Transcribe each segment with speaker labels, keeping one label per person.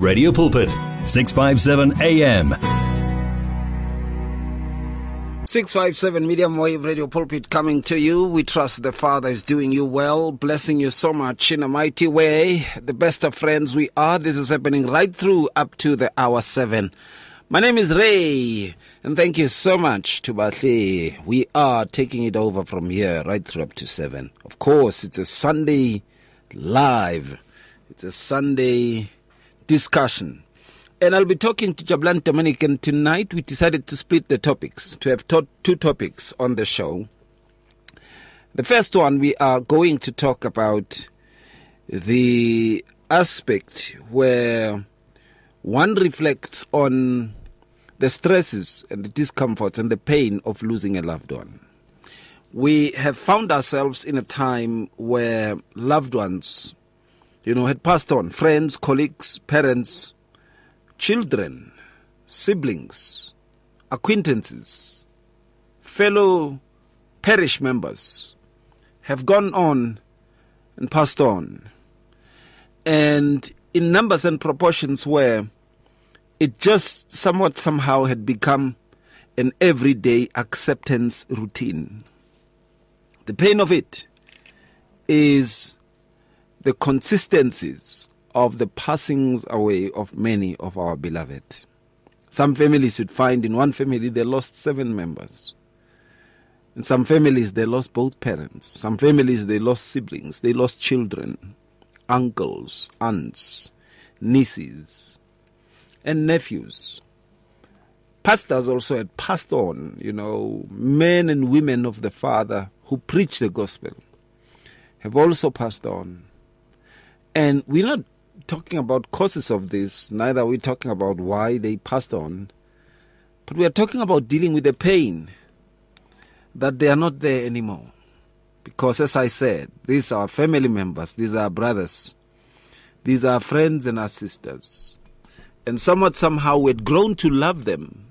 Speaker 1: Radio Pulpit, 657 AM.
Speaker 2: 657 Medium Wave Radio Pulpit coming to you. We trust the Father is doing you well, blessing you so much in a mighty way. The best of friends we are. This is happening right through up to the hour 7. My name is Ray, and thank you so much to Batley. We are taking it over from here right through up to 7. Of course, it's a Sunday live. It's a Sunday discussion. And I'll be talking to Jabulani Dominic, and tonight we decided to split the topics, to have two topics on the show. The first one, we are going to talk about the aspect where one reflects on the stresses and the discomforts and the pain of losing a loved one. We have found ourselves in a time where loved ones, you know, had passed on friends, colleagues, parents, children, siblings, acquaintances, fellow parish members have gone on and passed on. And in numbers and proportions where it just somewhat somehow had become an everyday acceptance routine. The pain of it is the consistencies of the passings away of many of our beloved. Some families you'd find in one family they lost seven members. In some families they lost both parents. Some families they lost siblings, they lost children, uncles, aunts, nieces, and nephews. Pastors also had passed on, you know, men and women of the Father who preach the gospel have also passed on. And we're not talking about causes of this, neither are we talking about why they passed on, but we are talking about dealing with the pain that they are not there anymore. Because, as I said, these are family members, these are brothers, these are friends and our sisters. And somewhat, somehow, we had grown to love them.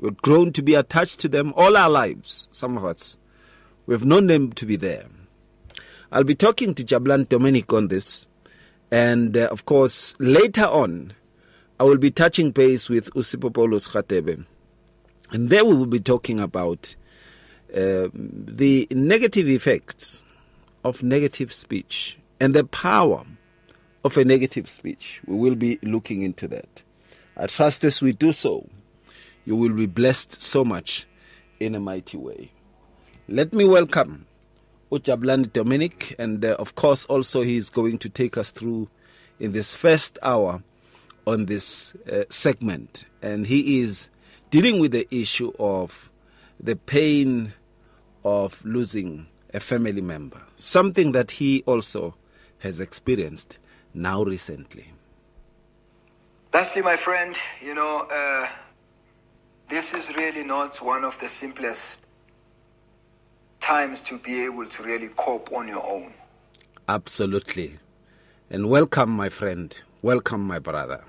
Speaker 2: We had grown to be attached to them all our lives, some of us. We have known them to be there. I'll be talking to Jabulani Dominic on this. And uh, of course, later on, I will be touching base with Usipopoulos Khatebe. And there we will be talking about uh, the negative effects of negative speech and the power of a negative speech. We will be looking into that. I trust as we do so, you will be blessed so much in a mighty way. Let me welcome Ujabulani Dominic, and uh, of course, also he is going to take us through in this first hour on this uh, segment. And he is dealing with the issue of the pain of losing a family member, something that he also has experienced now recently.
Speaker 3: Lastly, my friend, you know, uh, this is really not one of the simplest times to be able to really cope on your own.
Speaker 2: Absolutely. And welcome, my friend. Welcome, my brother.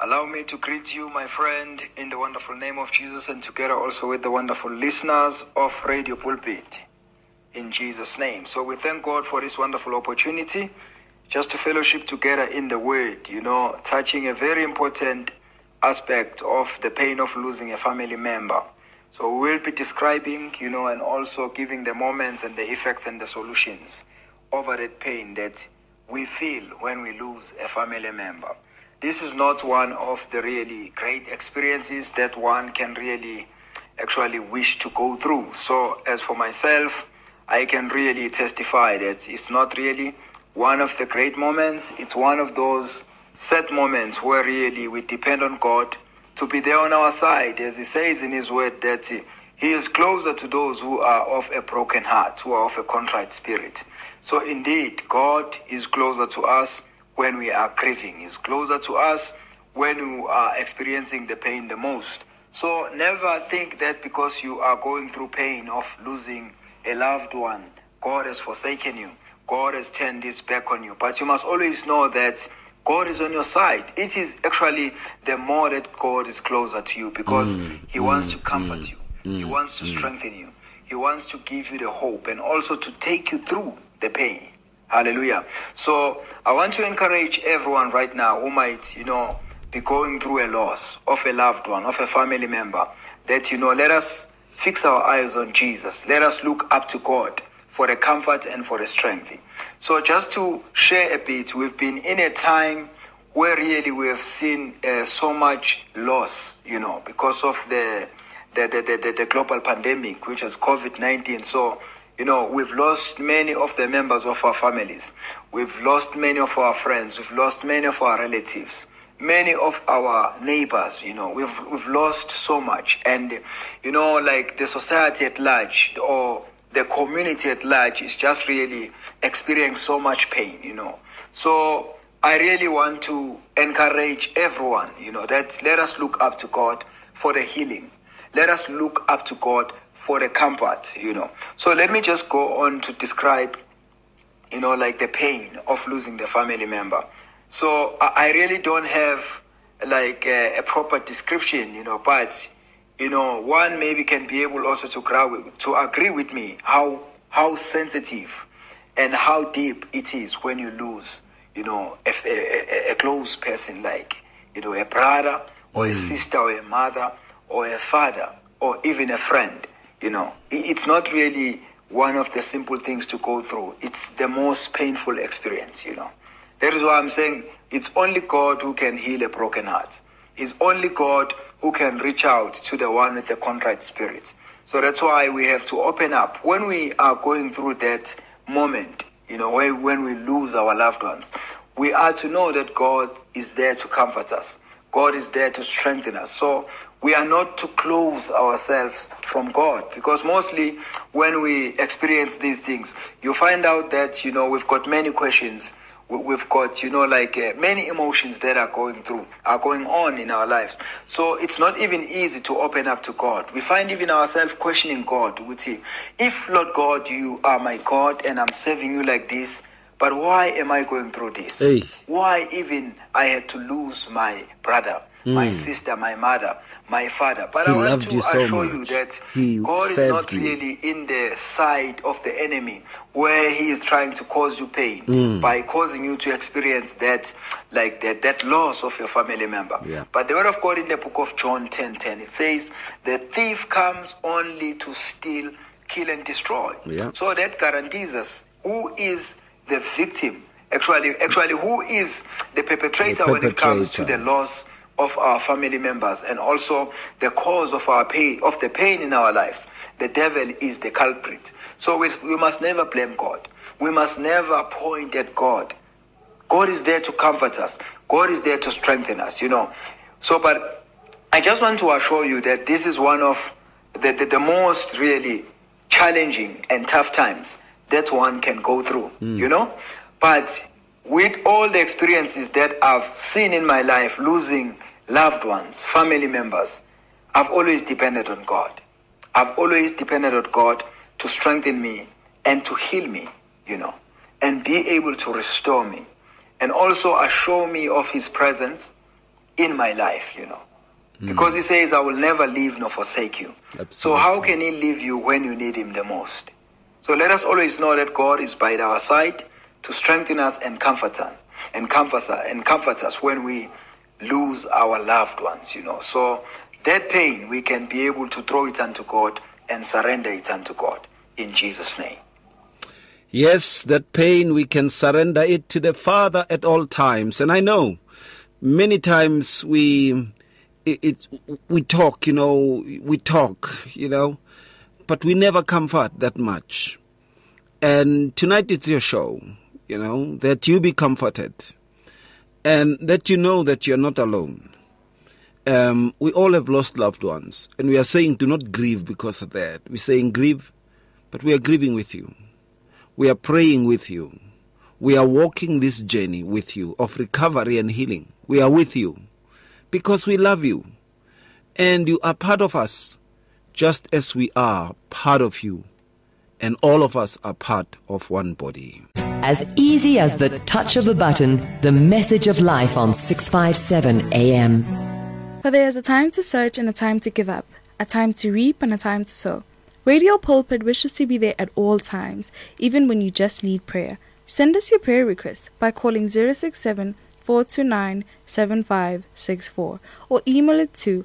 Speaker 3: Allow me to greet you, my friend, in the wonderful name of Jesus and together also with the wonderful listeners of Radio Pulpit. In Jesus' name. So we thank God for this wonderful opportunity just to fellowship together in the Word, you know, touching a very important aspect of the pain of losing a family member. So we will be describing, you know, and also giving the moments and the effects and the solutions over that pain that we feel when we lose a family member. This is not one of the really great experiences that one can really actually wish to go through. So, as for myself, I can really testify that it's not really one of the great moments. It's one of those sad moments where really we depend on God to be there on our side, as He says in His Word that He is closer to those who are of a broken heart, who are of a contrite spirit. So, indeed, God is closer to us when we are grieving. He's closer to us when we are experiencing the pain the most. So never think that because you are going through pain of losing a loved one, God has forsaken you. God has turned his back on you. But you must always know that God is on your side. It is actually the more that God is closer to you because mm, mm, mm, he wants to comfort you. he wants to strengthen you. He wants to give you the hope and also to take you through the pain. Hallelujah. So I want to encourage everyone right now who might, you know, be going through a loss of a loved one, of a family member, that, you know, let us fix our eyes on Jesus. Let us look up to God for the comfort and for the strength. So just to share a bit, we've been in a time where really we have seen uh, so much loss, you know, because of the the, the, the, the global pandemic, which is COVID-19. So, you know, we've lost many of the members of our families. We've lost many of our friends. We've lost many of our relatives. Many of our neighbors, you know, we've, we've lost so much. And, you know, like the society at large or the community at large is just really experiencing so much pain, you know. So I really want to encourage everyone, you know, that let us look up to God for the healing let us look up to God for the comfort, you know. So let me just go on to describe, you know, like the pain of losing the family member. So I really don't have like a, a proper description, you know, but you know, one maybe can be able also to agree, to agree with me how how sensitive and how deep it is when you lose, you know, a, a, a close person like, you know, a brother or a mm. sister or a mother or a father or even a friend. You know, it's not really one of the simple things to go through. It's the most painful experience, you know. That is why I'm saying it's only God who can heal a broken heart. It's only God who can reach out to the one with the contrite spirit. So that's why we have to open up. When we are going through that moment, you know, when, when we lose our loved ones, we are to know that God is there to comfort us. God is there to strengthen us. So we are not to close ourselves from God because mostly when we experience these things, you find out that, you know, we've got many questions. We've got, you know, like uh, many emotions that are going through, are going on in our lives. So it's not even easy to open up to God. We find even ourselves questioning God. We say, if Lord God, you are my God and I'm serving you like this, but why am I going through this? Hey. Why even I had to lose my brother, mm. my sister, my mother? my father. But he I want to assure so you that he God is not you. really in the side of the enemy where he is trying to cause you pain mm. by causing you to experience that like that, that loss of your family member. Yeah. But the word of God in the book of John 10 10, it says, The thief comes only to steal, kill, and destroy. Yeah. So that guarantees us who is the victim. Actually, actually, who is the perpetrator, the perpetrator. when it comes to the loss of our family members and also the cause of our pain, of the pain in our lives. The devil is the culprit. So we, we must never blame God. We must never point at God. God is there to comfort us. God is there to strengthen us, you know. So, but I just want to assure you that this is one of the, the, the most really challenging and tough times that one can go through, mm. you know. But with all the experiences that I've seen in my life, losing loved ones, family members, I've always depended on God. I've always depended on God to strengthen me and to heal me, you know, and be able to restore me and also assure me of his presence in my life, you know. Mm. Because he says, I will never leave nor forsake you. Absolutely. So how can he leave you when you need him the most? So let us always know that God is by our side to strengthen us and comfort us and comfort us and comfort us when we lose our loved ones, you know. So that pain we can be able to throw it unto God and surrender it unto God in Jesus' name.
Speaker 2: Yes, that pain we can surrender it to the Father at all times. And I know many times we it, it, we talk, you know, we talk, you know, but we never comfort that much. And tonight it's your show you know, that you be comforted and that you know that you're not alone. Um, we all have lost loved ones, and we are saying do not grieve because of that. We're saying grieve, but we are grieving with you. We are praying with you. We are walking this journey with you of recovery and healing. We are with you because we love you, and you are part of us, just as we are part of you, and all of us are part of one body.
Speaker 4: As easy as the touch of a button, the message of life on 657 AM.
Speaker 5: For there is a time to search and a time to give up, a time to reap and a time to sow. Radio Pulpit wishes to be there at all times, even when you just need prayer. Send us your prayer request by calling 067 429 7564 or email it to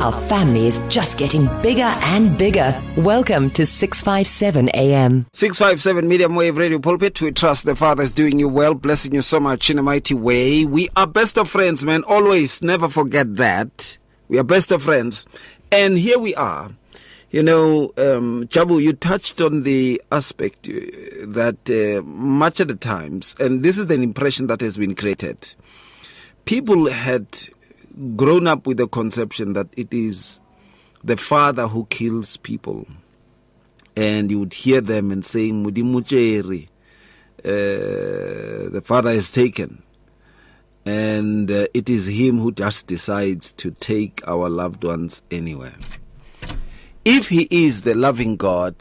Speaker 4: Our family is just getting bigger and bigger. Welcome to 657 AM.
Speaker 2: 657 Medium Wave Radio Pulpit. We trust the Father is doing you well, blessing you so much in a mighty way. We are best of friends, man. Always, never forget that. We are best of friends. And here we are. You know, um, Jabu, you touched on the aspect uh, that uh, much of the times, and this is an impression that has been created, people had grown up with the conception that it is the father who kills people. And you would hear them and saying, Mudimucheri, uh, the father is taken. And uh, it is him who just decides to take our loved ones anywhere. If he is the loving God,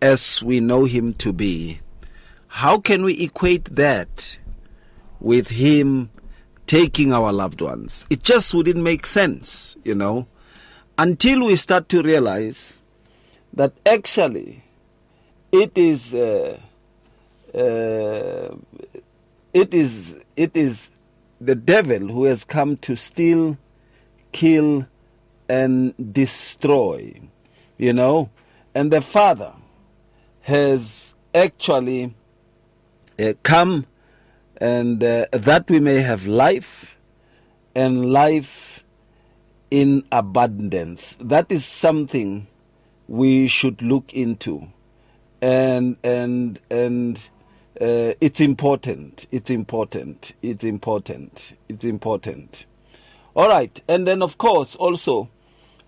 Speaker 2: as we know him to be, how can we equate that with him taking our loved ones? It just wouldn't make sense, you know, until we start to realize that actually it is uh, uh, it is it is the devil who has come to steal, kill, and destroy, you know, and the father has actually uh, come and uh, that we may have life and life in abundance. That is something we should look into, and and and uh, it's important. It's important. It's important. It's important. All right, and then of course also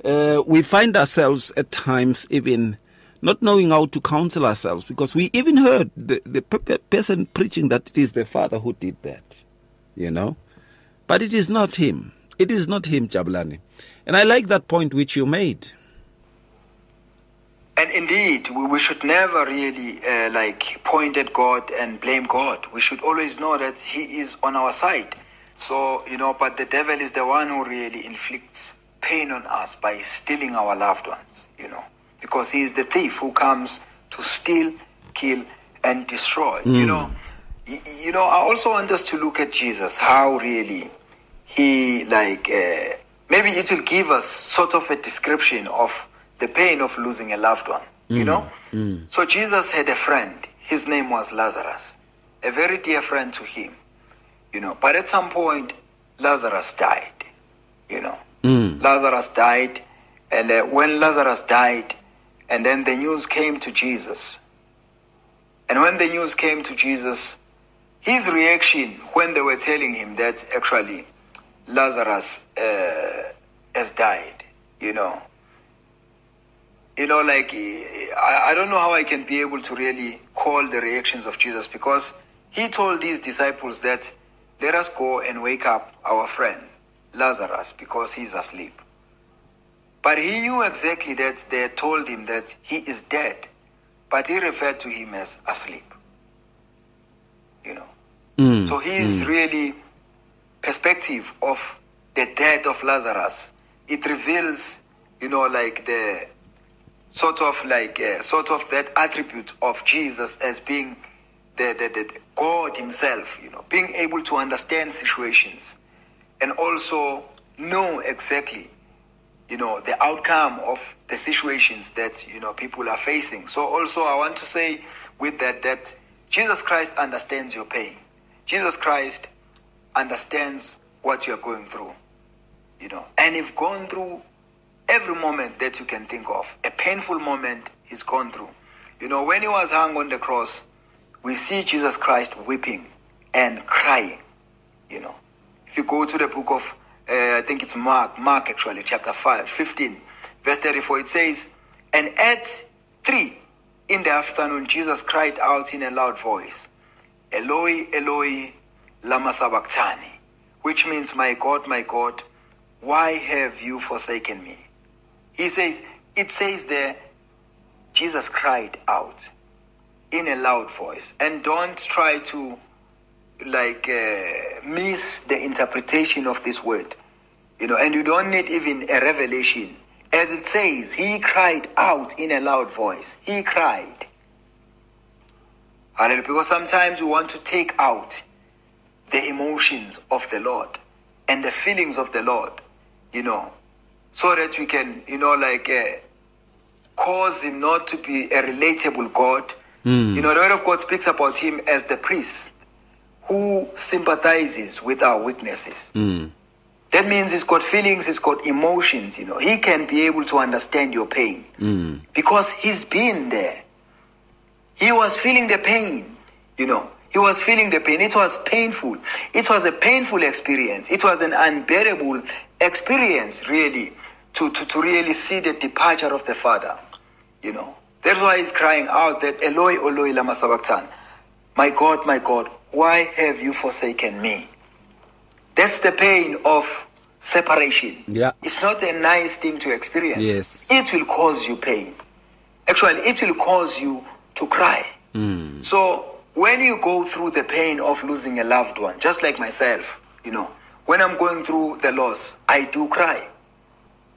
Speaker 2: uh, we find ourselves at times even not knowing how to counsel ourselves because we even heard the, the person preaching that it is the father who did that, you know. But it is not him. It is not him, Jabulani. And I like that point which you made.
Speaker 3: And indeed, we, should never really uh, like point at God and blame God. We should always know that He is on our side. So, you know, but the devil is the one who really inflicts pain on us by stealing our loved ones, you know because he is the thief who comes to steal, kill, and destroy. Mm. You know, you know. I also want us to look at Jesus, how really he like uh, maybe it will give us sort of a description of the pain of losing a loved one. Mm. You know, mm. so Jesus had a friend. His name was Lazarus, a very dear friend to him. You know, but at some point, Lazarus died. You know, mm. Lazarus died, and uh, when Lazarus died, and then the news came to Jesus. And when the news came to Jesus, his reaction when they were telling him that actually Lazarus uh, has died, you know, you know, like I, I don't know how I can be able to really call the reactions of Jesus because he told these disciples that let us go and wake up our friend Lazarus because he's asleep. But he knew exactly that they had told him that he is dead, but he referred to him as asleep. You know. Mm, so his mm. really perspective of the death of Lazarus, it reveals, you know, like the sort of like uh, sort of that attribute of Jesus as being the, the, the God Himself, you know, being able to understand situations and also know exactly you know, the outcome of the situations that, you know, people are facing. So also I want to say with that that Jesus Christ understands your pain. Jesus Christ understands what you're going through. You know, and you've gone through every moment that you can think of. A painful moment he's gone through. You know, when he was hung on the cross, we see Jesus Christ weeping and crying. You know, if you go to the book of uh, I think it's Mark, Mark actually, chapter 5, 15, verse 34, it says, And at 3 in the afternoon, Jesus cried out in a loud voice, Eloi, Eloi, lama sabachthani, which means, My God, my God, why have you forsaken me? He says, it says there, Jesus cried out in a loud voice. And don't try to like uh, miss the interpretation of this word. You know, and you don't need even a revelation. As it says, he cried out in a loud voice. He cried. Hallelujah. Because sometimes we want to take out the emotions of the Lord and the feelings of the Lord, you know, so that we can, you know, like uh, cause him not to be a relatable God. Mm. You know, the Word of God speaks about him as the priest who sympathizes with our weaknesses.
Speaker 2: Mm.
Speaker 3: That means he's got feelings, he's got emotions, you know. He can be able to understand your pain
Speaker 2: mm.
Speaker 3: because he's been there. He was feeling the pain, you know. He was feeling the pain. It was painful. It was a painful experience. It was an unbearable experience, really, to, to, to really see the departure of the Father, you know. That's why he's crying out that Eloi, Eloi, lama sabachthani. My God, my God, why have you forsaken me? That's the pain of separation.
Speaker 2: Yeah.
Speaker 3: It's not a nice thing to experience.
Speaker 2: Yes.
Speaker 3: It will cause you pain. Actually, it will cause you to cry.
Speaker 2: Mm.
Speaker 3: So, when you go through the pain of losing a loved one, just like myself, you know, when I'm going through the loss, I do cry.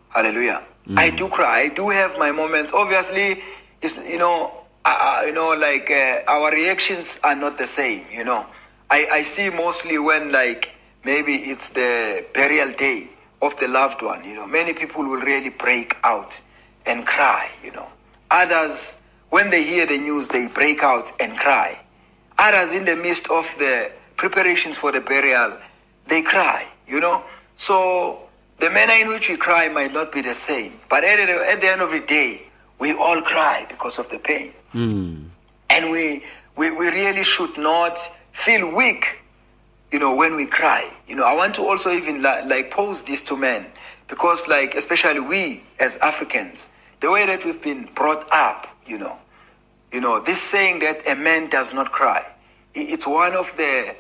Speaker 3: Hallelujah.
Speaker 2: Mm.
Speaker 3: I do cry. I do have my moments. Obviously, it's, you know, uh, you know, like uh, our reactions are not the same. You know, I, I see mostly when like maybe it's the burial day of the loved one. You know, many people will really break out and cry. You know, others when they hear the news they break out and cry. Others in the midst of the preparations for the burial they cry. You know, so the manner in which we cry might not be the same, but at at the end of the day, we all cry because of the pain.
Speaker 2: Mm.
Speaker 3: And we, we, we really should not feel weak, you know, when we cry. You know, I want to also even like, pose this to men because like, especially we as Africans, the way that we've been brought up, you know, you know, this saying that a man does not cry, it's one of the,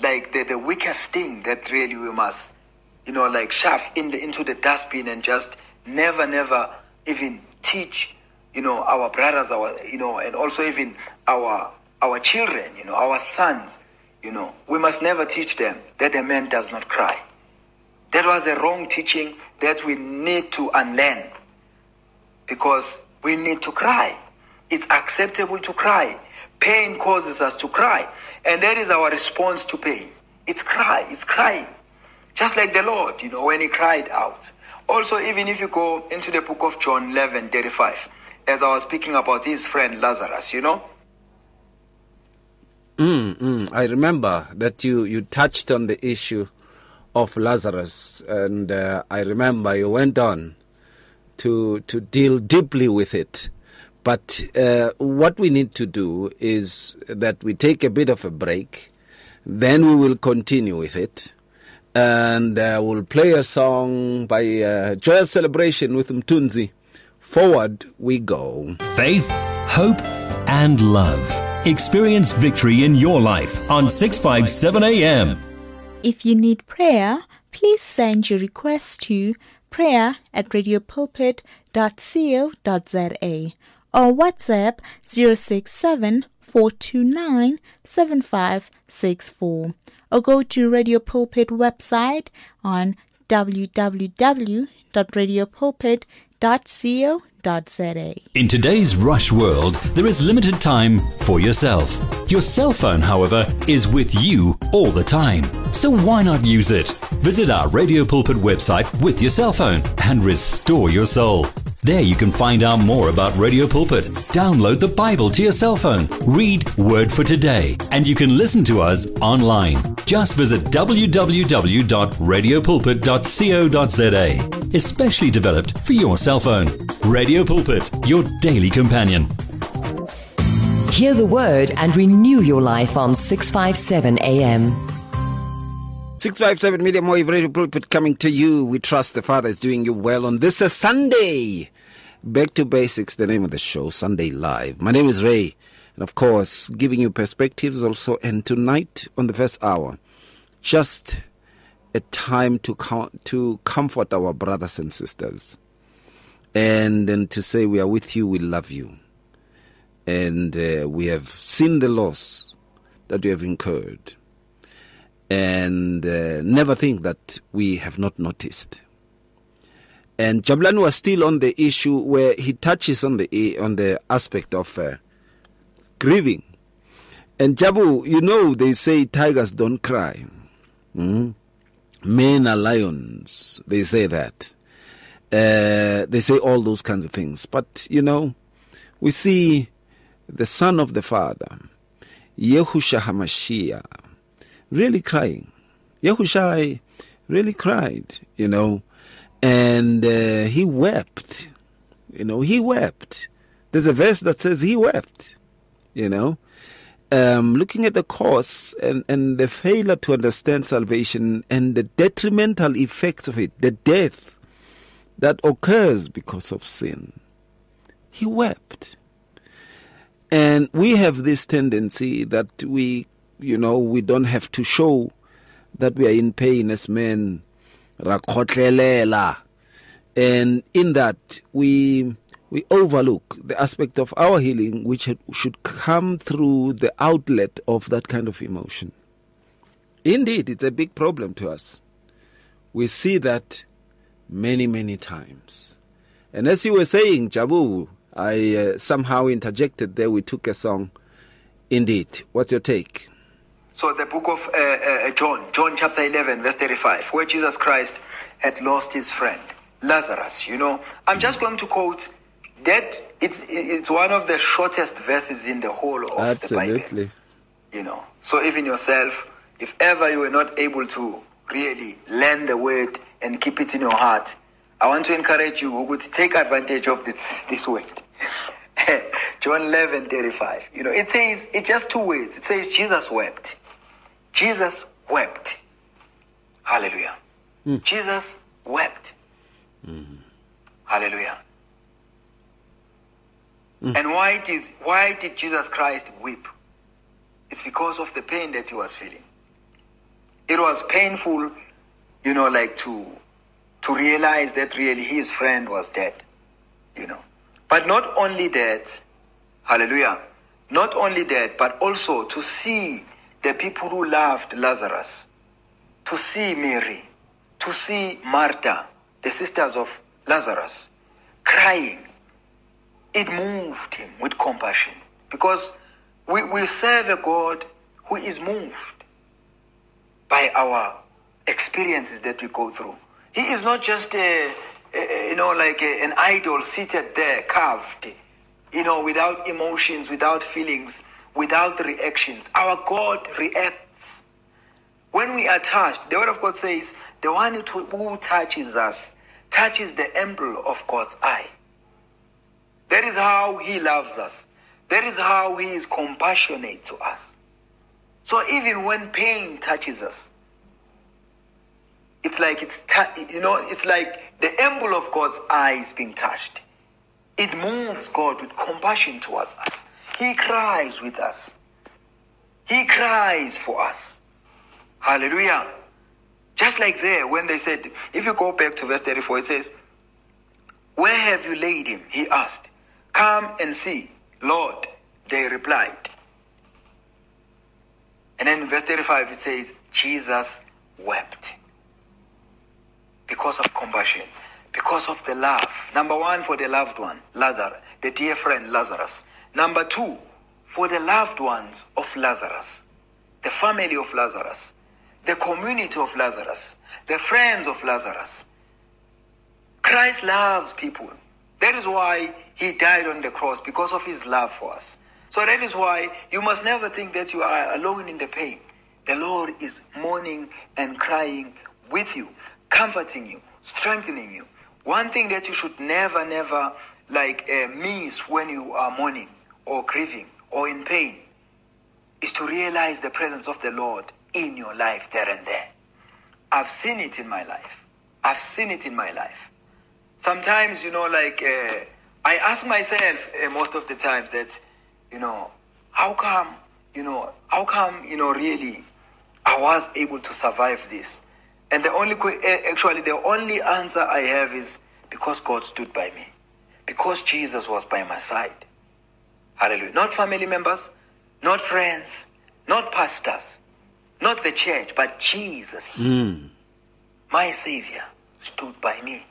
Speaker 3: like the, the weakest thing that really we must, you know, like shove in the, into the dustbin and just never, never even teach you know, our brothers, our, you know, and also even our, our children, you know, our sons, you know, we must never teach them that a man does not cry. That was a wrong teaching that we need to unlearn because we need to cry. It's acceptable to cry. Pain causes us to cry. And that is our response to pain. It's cry, it's crying. Just like the Lord, you know, when he cried out. Also, even if you go into the book of John 11, 35, as I was speaking about his friend Lazarus, you know?
Speaker 2: Mm, mm. I remember that you, you touched on the issue of Lazarus, and uh, I remember you went on to to deal deeply with it. But uh, what we need to do is that we take a bit of a break, then we will continue with it, and uh, we'll play a song by uh, Joyous Celebration with Mtunzi. Forward we go.
Speaker 1: Faith, hope, and love. Experience victory in your life on 657 AM.
Speaker 5: If you need prayer, please send your request to prayer at radiopulpit.co.za or WhatsApp 067 429 7564 or go to Radio Pulpit website on www.radiopulpit.co.za. Co.
Speaker 1: In today's rush world, there is limited time for yourself. Your cell phone, however, is with you all the time. So why not use it? Visit our Radio Pulpit website with your cell phone and restore your soul. There you can find out more about Radio Pulpit. Download the Bible to your cell phone, read Word for Today, and you can listen to us online. Just visit www.radiopulpit.co.za. Especially developed for your cell phone. Radio Your pulpit, your daily companion.
Speaker 4: Hear the word and renew your life on 657 AM.
Speaker 2: 657 Medium Wave Radio Pulpit coming to you. We trust the Father is doing you well on this is Sunday. Back to Basics, the name of the show, Sunday Live. My name is Ray, and of course, giving you perspectives also. And tonight, on the first hour, just a time to com- to comfort our brothers and sisters, and then to say we are with you, we love you, and uh, we have seen the loss that we have incurred, and uh, never think that we have not noticed. And Jabulani was still on the issue where he touches on the on the aspect of uh, grieving. And Jabu, you know, they say tigers don't cry. Mm? Men are lions. They say that. Uh, they say all those kinds of things. But, you know, we see the son of the father, Yehusha HaMashiach, really crying. Yehusha really cried, you know, and uh, he wept. You know, he wept. There's a verse that says he wept, you know um, looking at the cause and, and the failure to understand salvation and the detrimental effects of it, the death that occurs because of sin, he wept. And we have this tendency that we, you know, we don't have to show that we are in pain as men. And in that, we we overlook the aspect of our healing which should come through the outlet of that kind of emotion. Indeed, it's a big problem to us. We see that many, many times. And as you were saying, Jabu, I uh, somehow interjected there. We took a song. Indeed. What's your take?
Speaker 3: So, the book of uh, uh, John, John chapter 11, verse 35, where Jesus Christ had lost his friend, Lazarus. You know, I'm just going to quote that it's it's one of the shortest verses in the whole of
Speaker 2: Absolutely.
Speaker 3: the Bible. You know, so even yourself, if ever you were not able to really learn the word and keep it in your heart, I want to encourage you to take advantage of this this word. John 11, 35. You know, it says, it's just two words. It says, Jesus wept. Jesus wept. Hallelujah. Mm. Jesus wept. Mm-hmm. Hallelujah. Mm. And why did, why did Jesus Christ weep? It's because of the pain that he was feeling. It was painful, you know, like to, to realize that really his friend was dead, you know. But not only that, hallelujah, not only that, but also to see the people who loved Lazarus, to see Mary, to see Martha, the sisters of Lazarus, crying it moved him with compassion because we, we serve a God who is moved by our experiences that we go through. He is not just a, a you know, like a, an idol seated there, carved, you know, without emotions, without feelings, without reactions. Our God reacts. When we are touched, the Word of God says, the one who touches us touches the emblem of God's eye. That is how He loves us. That is how He is compassionate to us. So even when pain touches us, it's like it's you know it's like the emblem of God's eye is being touched. It moves God with compassion towards us. He cries with us. He cries for us. Hallelujah. Just like there, when they said, if you go back to verse 34, it says, Where have you laid him? He asked. Come and see. Lord, they replied. And then in verse 35 it says, Jesus wept. Because of compassion, because of the love. Number one, for the loved one, Lazarus, the dear friend Lazarus. Number two, for the loved ones of Lazarus, the family of Lazarus, the community of Lazarus, the friends of Lazarus. Christ loves people. That is why he died on the cross because of his love for us. So that is why you must never think that you are alone in the pain. The Lord is mourning and crying with you, comforting you, strengthening you. One thing that you should never, never like uh, miss when you are mourning or grieving or in pain is to realize the presence of the Lord in your life there and there. I've seen it in my life. I've seen it in my life sometimes, you know, like uh, I ask myself uh, most of the times that, you know, how come, you know, how come, you know, really I was able to survive this? And the only, eh, actually, the only answer I have is because God stood by me. Because Jesus was by my side. Hallelujah. Not family members, not friends, not pastors, not the church, but Jesus, my Savior, stood by me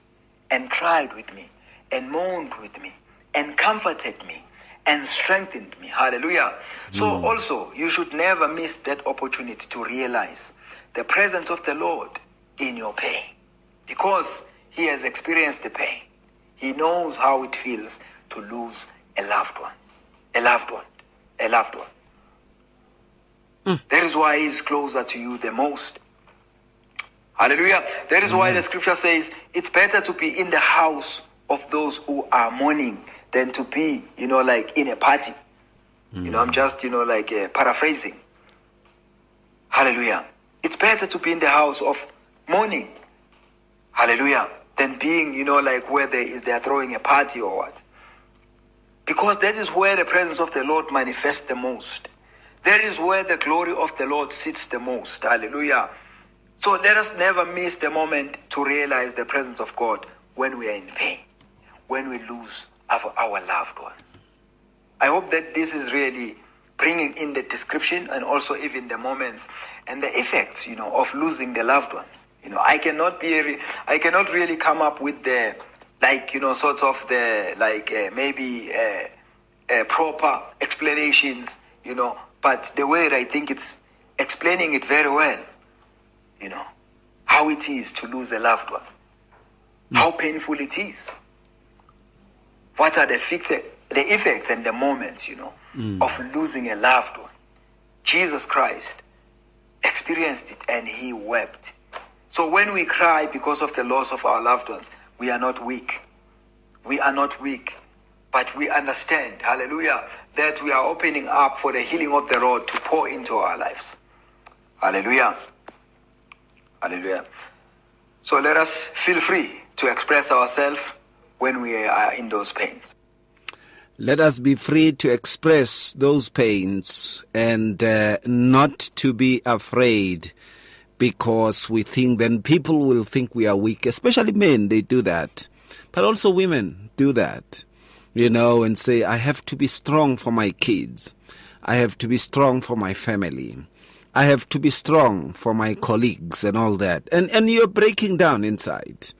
Speaker 3: and cried with me and moaned with me and comforted me and strengthened me. Hallelujah. So, also, you should never miss that opportunity to realize the presence of the Lord in your pain because He has experienced the pain. He knows how it feels to lose a loved one, a loved one, a loved one. That is why He's closer to you the most. Hallelujah. That is why the scripture says it's better to be in the house of those who are mourning than to be, you know, like in a party. You know, I'm just, you know, like uh, paraphrasing. Hallelujah. It's better to be in the house of mourning. Hallelujah. Than being, you know, like where they, they are throwing a party or what. Because that is where the presence of the Lord manifests the most. That is where the glory of the Lord sits the most. Hallelujah. So let us never miss the moment to realize the presence of God when we are in pain, when we lose our, our loved ones. I hope that this is really bringing in the description and also even the moments and the effects, you know, of losing the loved ones. You know, I cannot be, re- I cannot really come up with the, like, you know, sort of the, like, uh, maybe uh, uh, proper explanations, you know, but the way I think it's explaining it very well, you know, how it is to lose a loved one, how painful it is. What are the effects, the effects and the moments, you know, of losing a loved one. Jesus Christ experienced it and he wept. So when we cry because of the loss of our loved ones, we are not weak. We are not weak, but we understand, hallelujah, that we are opening up for the healing of the Lord to pour into our lives. Hallelujah. Hallelujah. So let us feel free to express ourselves when we are in those pains.
Speaker 2: Let us be free to express those pains and uh, not to be afraid because we think then people will think we are weak, especially men, they do that. But also women do that, you know, and say, I have to be strong for my kids. I have to be strong for my family. I have to be strong for my colleagues and all that. And, and you're breaking down inside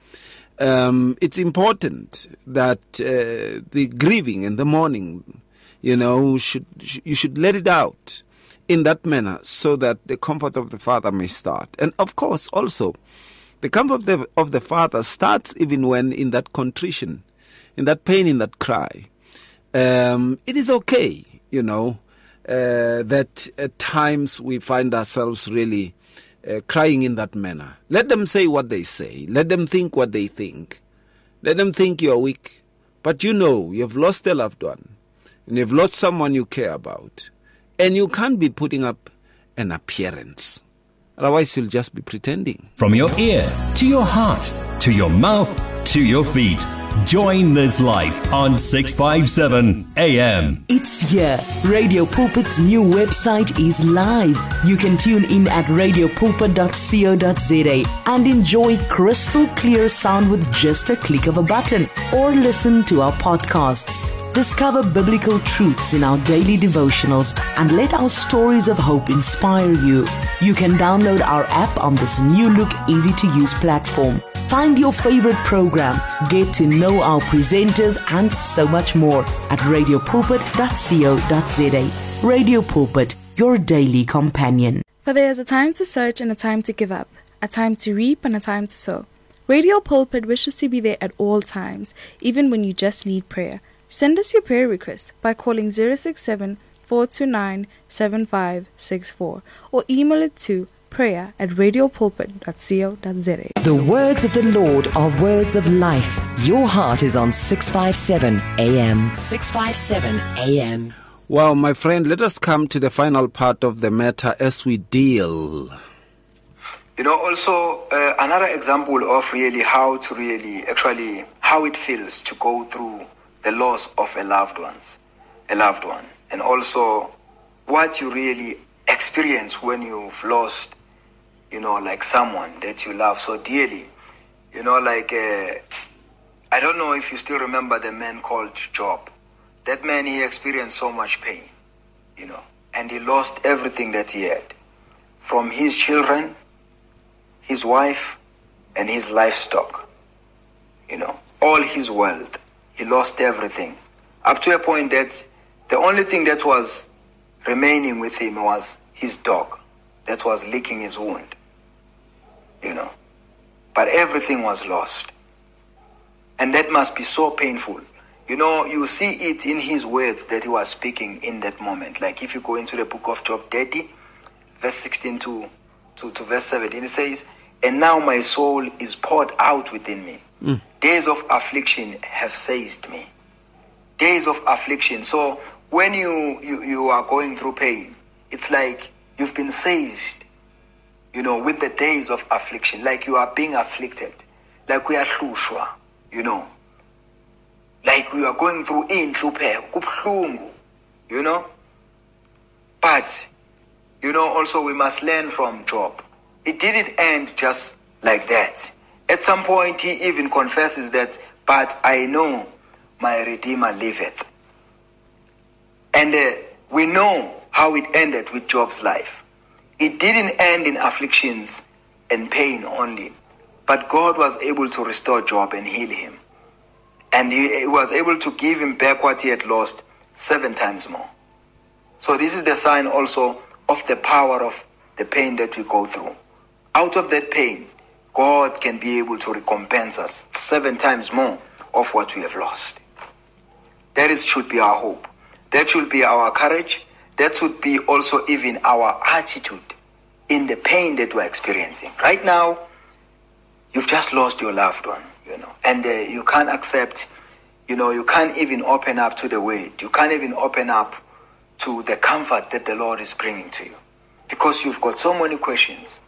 Speaker 2: um, it's important that uh, the grieving and the mourning, you know, should you should let it out in that manner so that the comfort of the Father may start. And of course, also, the comfort of the, of the Father starts even when in that contrition, in that pain, in that cry. Um, it is okay, you know, uh, that at times we find ourselves really uh, crying in that manner. Let them say what they say. Let them think what they think. Let them think you are weak. But you know you've lost a loved one and you've lost someone you care about. And you can't be putting up an appearance. Otherwise, you'll just be pretending.
Speaker 1: From your ear to your heart to your mouth to your feet. Join this life on 657 AM.
Speaker 6: It's here. Radio Pulpit's new website is live. You can tune in at radiopulpit.co.za and enjoy crystal clear sound with just a click of a button or listen to our podcasts. Discover biblical truths in our daily devotionals and let our stories of hope inspire you. You can download our app on this new look, easy to use platform. Find your favorite program, get to know our presenters, and so much more at radiopulpit.co.za. Radio Pulpit, your daily companion.
Speaker 5: For there is a time to search and a time to give up, a time to reap and a time to sow. Radio Pulpit wishes to be there at all times, even when you just need prayer. Send us your prayer request by calling 067 429 7564 or email it to prayer at radiopulpit.co.za.
Speaker 4: The words of the Lord are words of life. Your heart is on 657 AM. 657 AM.
Speaker 2: Well, my friend, let us come to the final part of the matter as we deal.
Speaker 3: You know, also uh, another example of really how to really actually how it feels to go through the loss of a loved ones, a loved one, and also what you really experience when you've lost you know, like someone that you love so dearly. You know, like, uh, I don't know if you still remember the man called Job. That man, he experienced so much pain, you know, and he lost everything that he had from his children, his wife, and his livestock. You know, all his wealth. He lost everything. Up to a point that the only thing that was remaining with him was his dog that was licking his wound. You know. But everything was lost. And that must be so painful. You know, you see it in his words that he was speaking in that moment. Like if you go into the book of Job 30, verse 16 to, to, to verse 17, it says, And now my soul is poured out within me. Mm. Days of affliction have seized me. Days of affliction. So when you, you, you are going through pain, it's like you've been seized, you know, with the days of affliction, like you are being afflicted, like we are hlushwa, you know, like we are going through inhluphe, you know. But, you know, also we must learn from Job. It didn't end just like that. At some point, he even confesses that, but I know my Redeemer liveth. And uh, we know how it ended with Job's life. It didn't end in afflictions and pain only, but God was able to restore Job and heal him. And he was able to give him back what he had lost seven times more. So, this is the sign also of the power of the pain that we go through. Out of that pain, God can be able to recompense us seven times more of what we have lost. That is, should be our hope. That should be our courage. That should be also even our attitude in the pain that we're experiencing. Right now, you've just lost your loved one, you know, and uh, you can't accept, you know, you can't even open up to the weight. You can't even open up to the comfort that the Lord is bringing to you because you've got so many questions.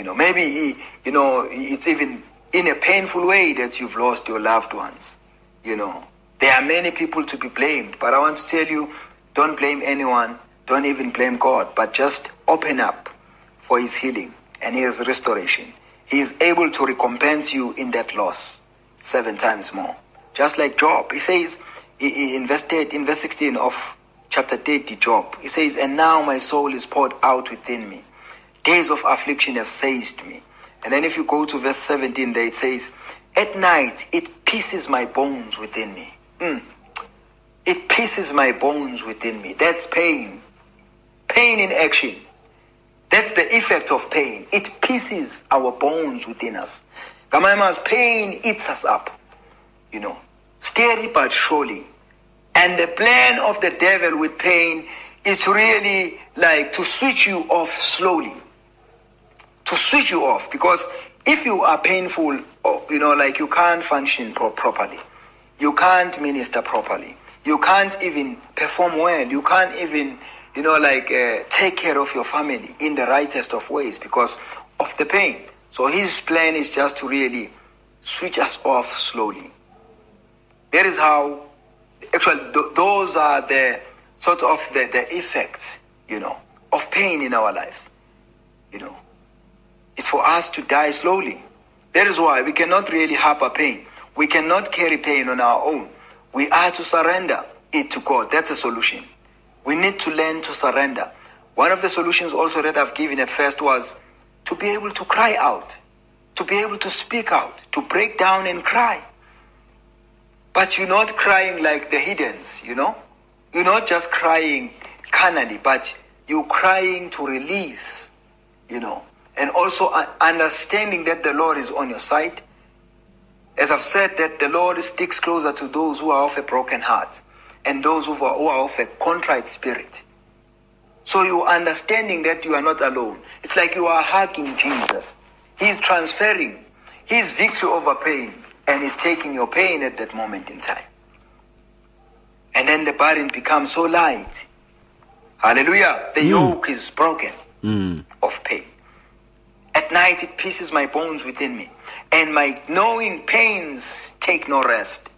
Speaker 3: You know, maybe, you know, it's even in a painful way that you've lost your loved ones, you know. There are many people to be blamed, but I want to tell you don't blame anyone, don't even blame God, but just open up for His healing and His restoration. He is able to recompense you in that loss seven times more. Just like Job, he says, he invested in verse 16 of chapter 30, Job. He says, And now my soul is poured out within me. Days of affliction have seized me. And then if you go to verse 17, there it says, At night it pieces my bones within me. Mm. It pieces my bones within me. That's pain. Pain in action. That's the effect of pain. It pieces our bones within us. Gamaima's pain eats us up. You know, steady but surely. And the plan of the devil with pain is really like to switch you off slowly. To switch you off. Because if you are painful, you know, like you can't function pro- properly you can't minister properly. You can't even perform well. You can't even, you know, like uh, take care of your family in the rightest of ways because of the pain. So his plan is just to really switch us off slowly. That is how, actually, th- those are the sort of the, the effects, you know, of pain in our lives. You know, it's for us to die slowly. That is why we cannot really harbor pain. We cannot carry pain on our own. We are to surrender it to God. That's a solution. We need to learn to surrender. One of the solutions also that I've given at first was to be able to cry out, to be able to speak out, to break down and cry. But you're not crying like the hiddens, you know? You're not just crying carnally, but you're crying to release, you know, and also understanding that the Lord is on your side as I've said, that the Lord sticks closer to those who are of a broken heart and those who are, who are of a contrite spirit. So you are understanding that you are not alone. It's like you are hugging Jesus. He's transferring his victory over pain and he's taking your pain at that moment in time. And then the burden becomes so light. Hallelujah. The mm. yoke is broken mm. of pain. At night it pieces my bones within me and my knowing pains take no rest.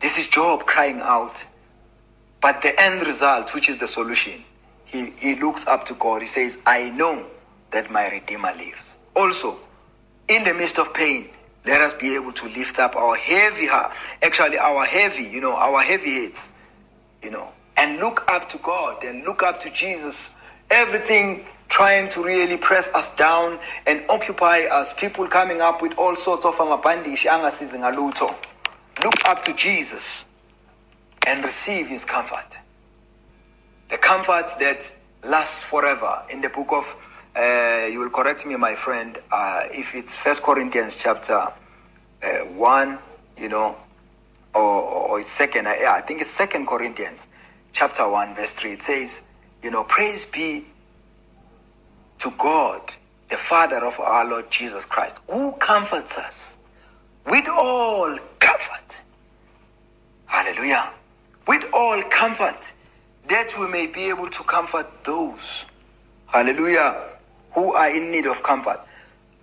Speaker 3: This is Job crying out. But the end result, which is the solution, he, he looks up to God. He says, I know that my Redeemer lives. Also, in the midst of pain, let us be able to lift up our heavy heart, actually our heavy, you know, our heavy heads, you know, and look up to God and look up to Jesus. Everything trying to really press us down and occupy us. People coming up with all sorts of amabhandishi angasizi ngalutho. Look up to Jesus and receive his comfort. The comfort that lasts forever. In the book of, uh, you will correct me, my friend, uh, if it's First Corinthians chapter uh, 1, you know, or, or it's second, uh, yeah, I think it's Second Corinthians chapter 1, verse 3. It says, you know, praise be to God, the Father of our Lord Jesus Christ, who comforts us with all comfort. Hallelujah. With all comfort, that we may be able to comfort those, hallelujah, who are in need of comfort.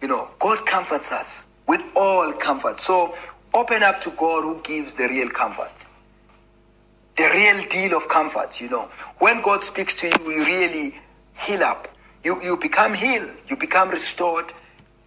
Speaker 3: You know, God comforts us with all comfort. So open up to God who gives the real comfort. The real deal of comfort, you know. When God speaks to you, you really heal up. You, you become healed. You become restored.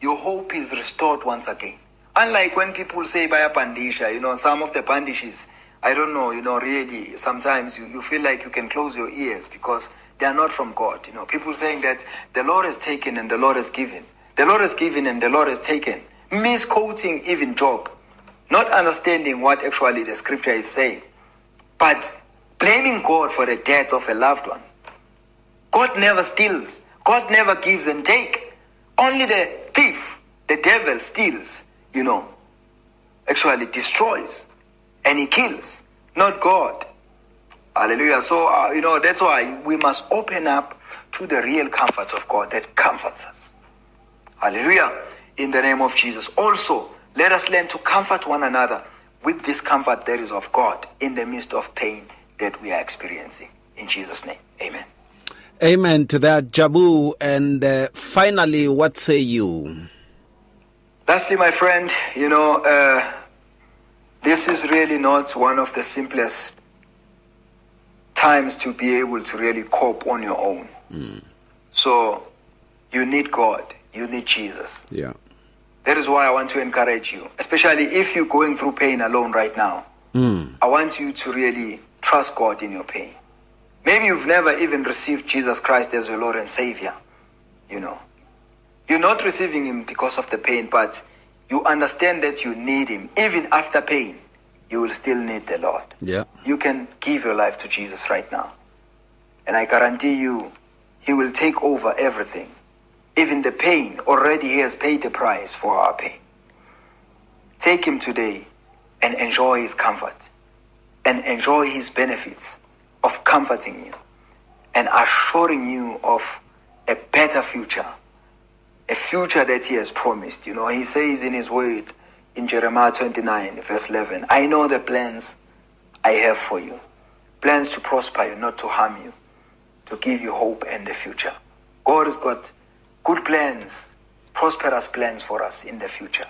Speaker 3: Your hope is restored once again. Unlike when people say by a bandisha, you know, some of the bandishes, I don't know, you know, really, sometimes you, you feel like you can close your ears because they are not from God. You know, people saying that the Lord has taken and the Lord has given. The Lord has given and the Lord has taken. Misquoting even Job. Not understanding what actually the scripture is saying. But blaming God for the death of a loved one. God never steals. God never gives and take. Only the thief, the devil steals, you know, actually destroys and he kills, not God. Hallelujah. So, uh, you know, that's why we must open up to the real comfort of God that comforts us. Hallelujah. In the name of Jesus. Also, let us learn to comfort one another with this comfort that is of God in the midst of pain that we are experiencing. In Jesus' name. Amen.
Speaker 2: Amen to that, Jabu. And uh, finally, what say you?
Speaker 3: Lastly, my friend, you know, uh, this is really not one of the simplest times to be able to really cope on your own.
Speaker 2: Mm.
Speaker 3: So you need God, you need Jesus.
Speaker 2: Yeah.
Speaker 3: That is why I want to encourage you, especially if you're going through pain alone right now.
Speaker 2: Mm.
Speaker 3: I want you to really trust God in your pain. Maybe you've never even received Jesus Christ as your Lord and Savior. You know, you're not receiving Him because of the pain, but you understand that you need Him. Even after pain, you will still need the Lord.
Speaker 2: Yeah.
Speaker 3: You can give your life to Jesus right now. And I guarantee you, He will take over everything. Even the pain, already He has paid the price for our pain. Take Him today and enjoy His comfort and enjoy His benefits of comforting you and assuring you of a better future, a future that He has promised. You know, He says in His word in Jeremiah 29, verse 11, I know the plans I have for you plans to prosper you, not to harm you, to give you hope and the future. God has got good plans, prosperous plans for us in the future.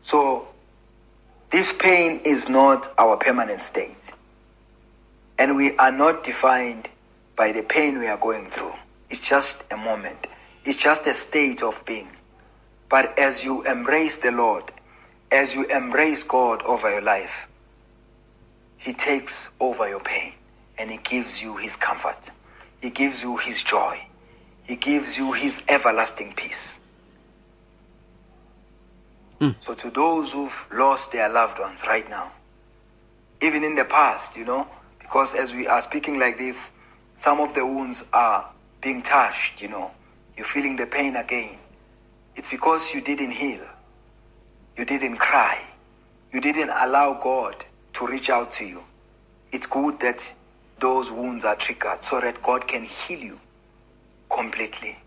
Speaker 3: So, this pain is not our permanent state. And we are not defined by the pain we are going through. It's just a moment, it's just a state of being. But as you embrace the Lord, as you embrace God over your life, He takes over your pain and He gives you His comfort. He gives you His joy. He gives you His everlasting peace. Hmm. So, to those who've lost their loved ones right now, even in the past, you know, because as we are speaking like this, some of the wounds are being touched, you know, you're feeling the pain again. It's because you didn't heal, you didn't cry, you didn't allow God to reach out to you. It's good that those wounds are triggered so that God can heal you completely.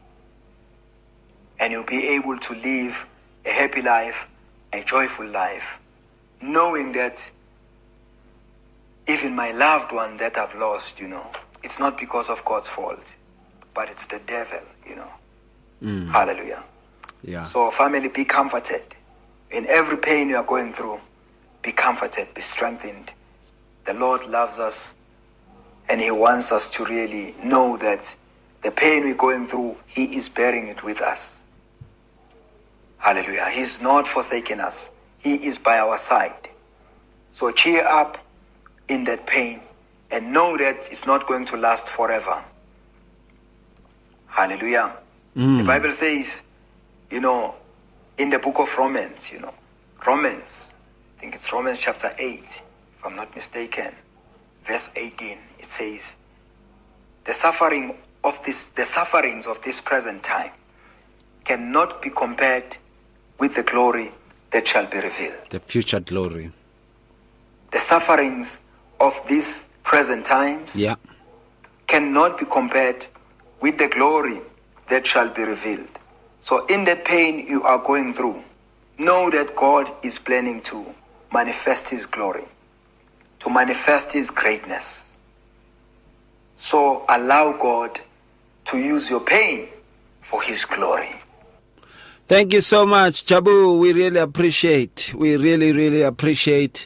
Speaker 3: And you'll be able to live a happy life, a joyful life, knowing that even my loved one that I've lost, you know, it's not because of God's fault, but it's the devil, you know. Mm. Hallelujah.
Speaker 2: Yeah.
Speaker 3: So, family, be comforted. In every pain you are going through, be comforted, be strengthened. The Lord loves us, and He wants us to really know that the pain we're going through, He is bearing it with us. Hallelujah. He's not forsaken us. He is by our side. So cheer up in that pain and know that it's not going to last forever. Hallelujah. Mm. The Bible says, you know, in the book of Romans, you know, Romans, I think it's Romans chapter 8, if I'm not mistaken, verse 18, it says, the suffering of this, the sufferings of this present time cannot be compared with the glory that shall be revealed.
Speaker 2: The future glory.
Speaker 3: The sufferings of these present times
Speaker 2: Yeah.
Speaker 3: cannot be compared with the glory that shall be revealed. So, in the pain you are going through, know that God is planning to manifest His glory, to manifest His greatness. So, allow God to use your pain for His glory.
Speaker 2: Thank you so much, Jabu. We really appreciate. We really, really appreciate.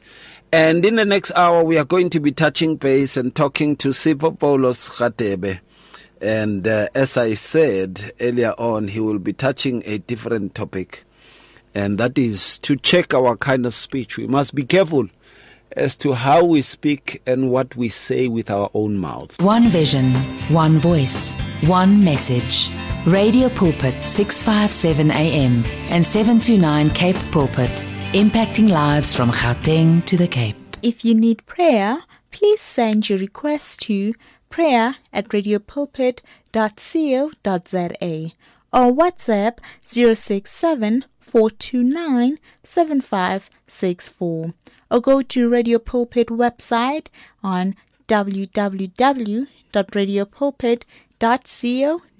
Speaker 2: And in the next hour, we are going to be touching base and talking to Sipho Paulos Khatebe. And uh, as I said earlier on, he will be touching a different topic. And that is to check our kind of speech. We must be careful as to how we speak and what we say with our own mouths.
Speaker 4: One vision, one voice, one message. Radio Pulpit 657 AM and 729 Cape Pulpit, impacting lives from Gauteng to the Cape.
Speaker 7: If you need prayer, please send your request to prayer at radiopulpit.co.za or WhatsApp 067 429 7564 or go to Radio Pulpit website on www.radiopulpit.co.za.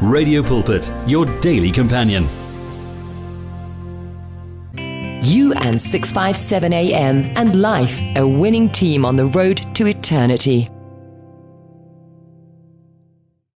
Speaker 1: Radio Pulpit, your daily companion.
Speaker 4: You and 657 AM and life, a winning team on the road to eternity.